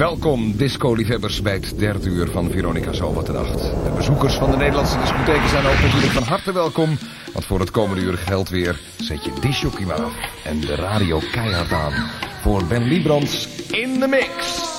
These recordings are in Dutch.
Welkom, disco-liefhebbers, bij het derde uur van Veronica Zo Wat de bezoekers van de Nederlandse discotheken zijn ook natuurlijk van harte welkom. Want voor het komende uur geldt weer, zet je disjockey en de radio keihard aan. Voor Ben Liebrands in de mix.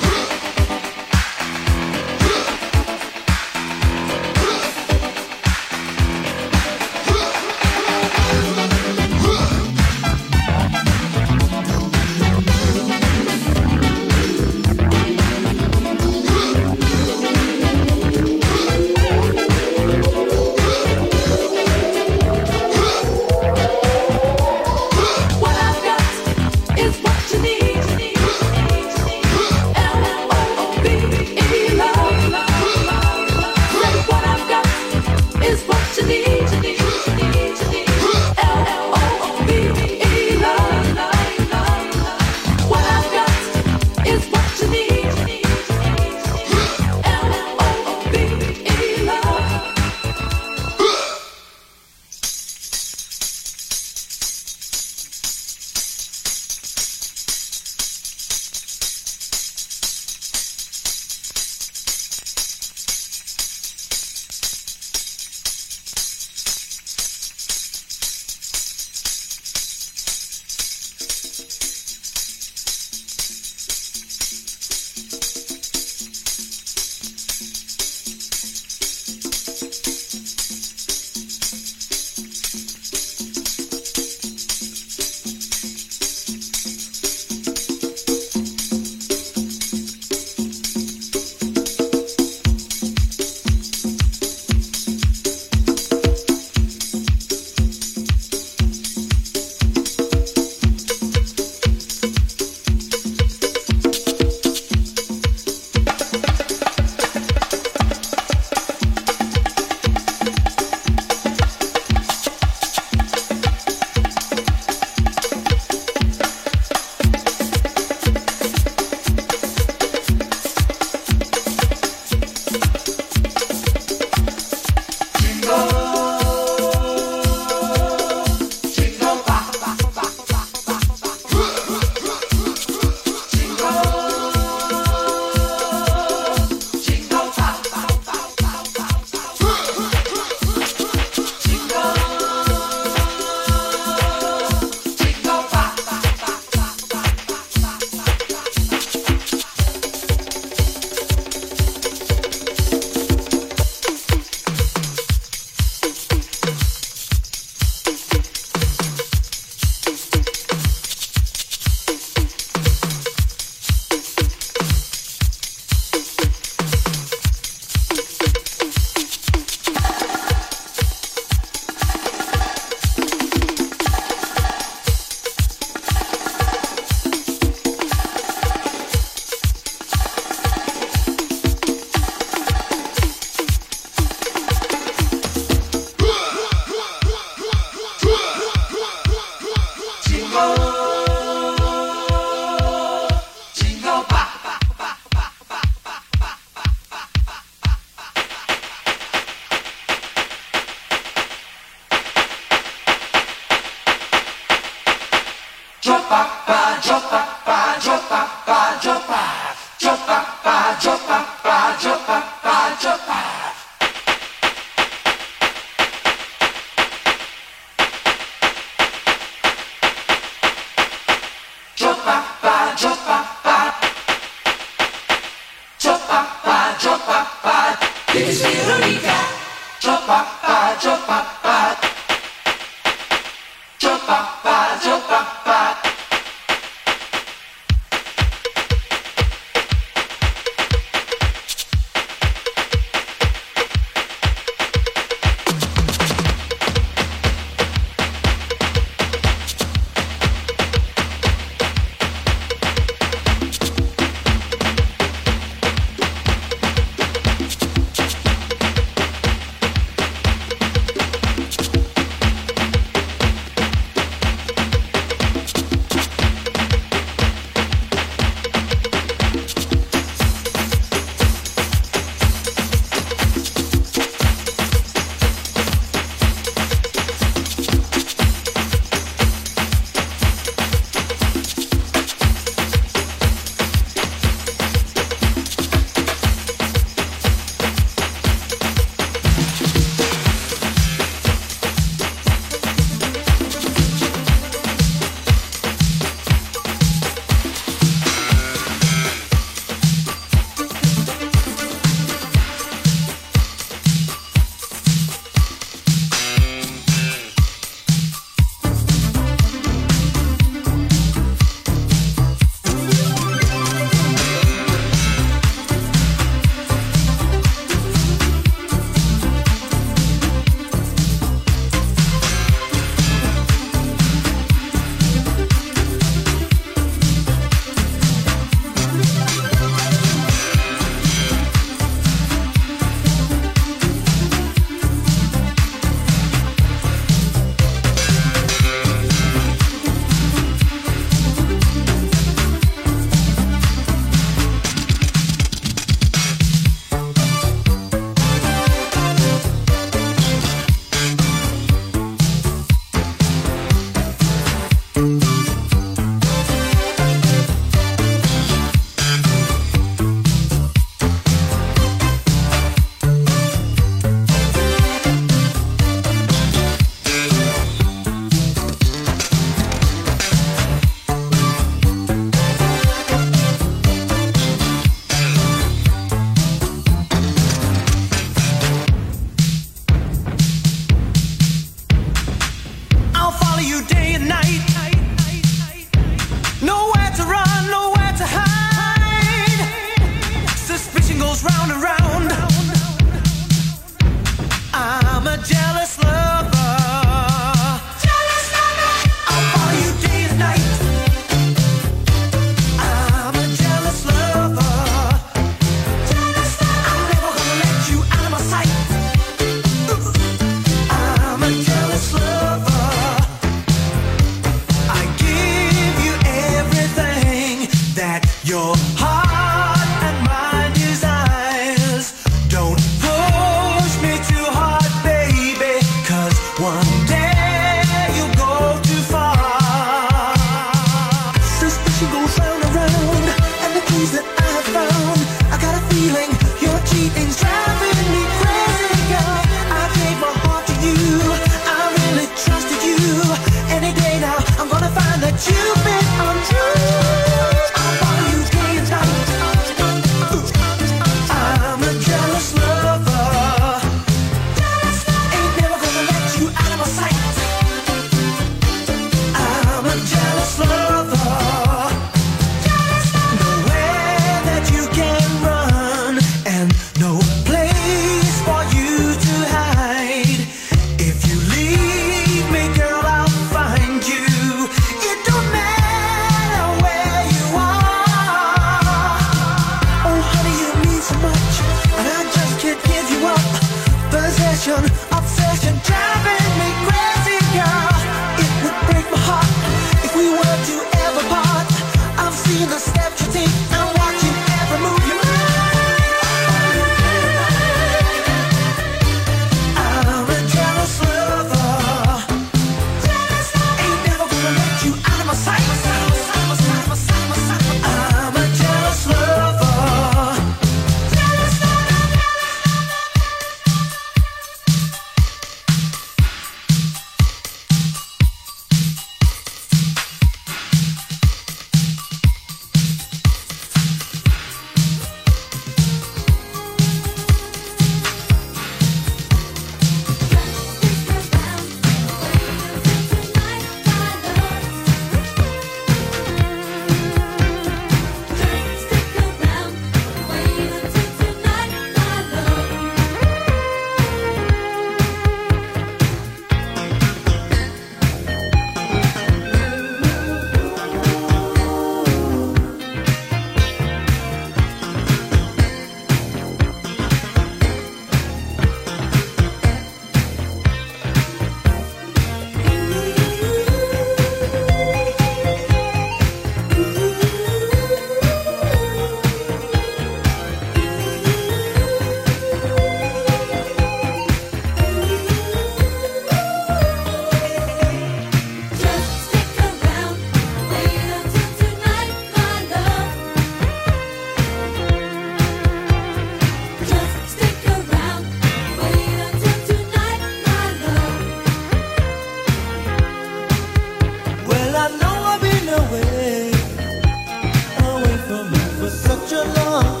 along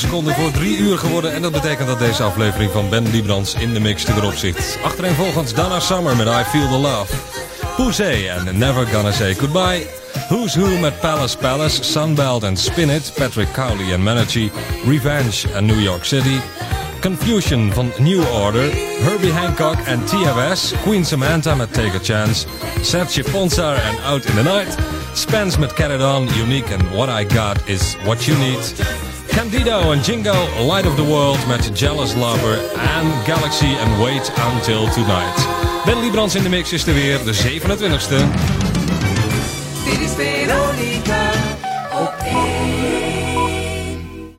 seconden voor 3 uur geworden. En dat betekent dat deze aflevering van Ben Librans in de mix erop zit. Achtereenvolgens Donna Summer met I Feel The Love. Poussey en Never Gonna Say Goodbye. Who's Who met Palace Palace, Sunbelt and Spin It, Patrick Cowley en Manatee, Revenge en New York City, Confusion van New Order, Herbie Hancock en TFS, Queen Samantha met Take a Chance, Serge Ponsar en Out in the Night, Spence met It On, Unique and What I Got Is What You Need, Candido en Jingo, Light of the World met Jealous Lover en Galaxy and Wait Until Tonight. Ben Librans in de mix is er weer, de 27e. Dit is Veronique.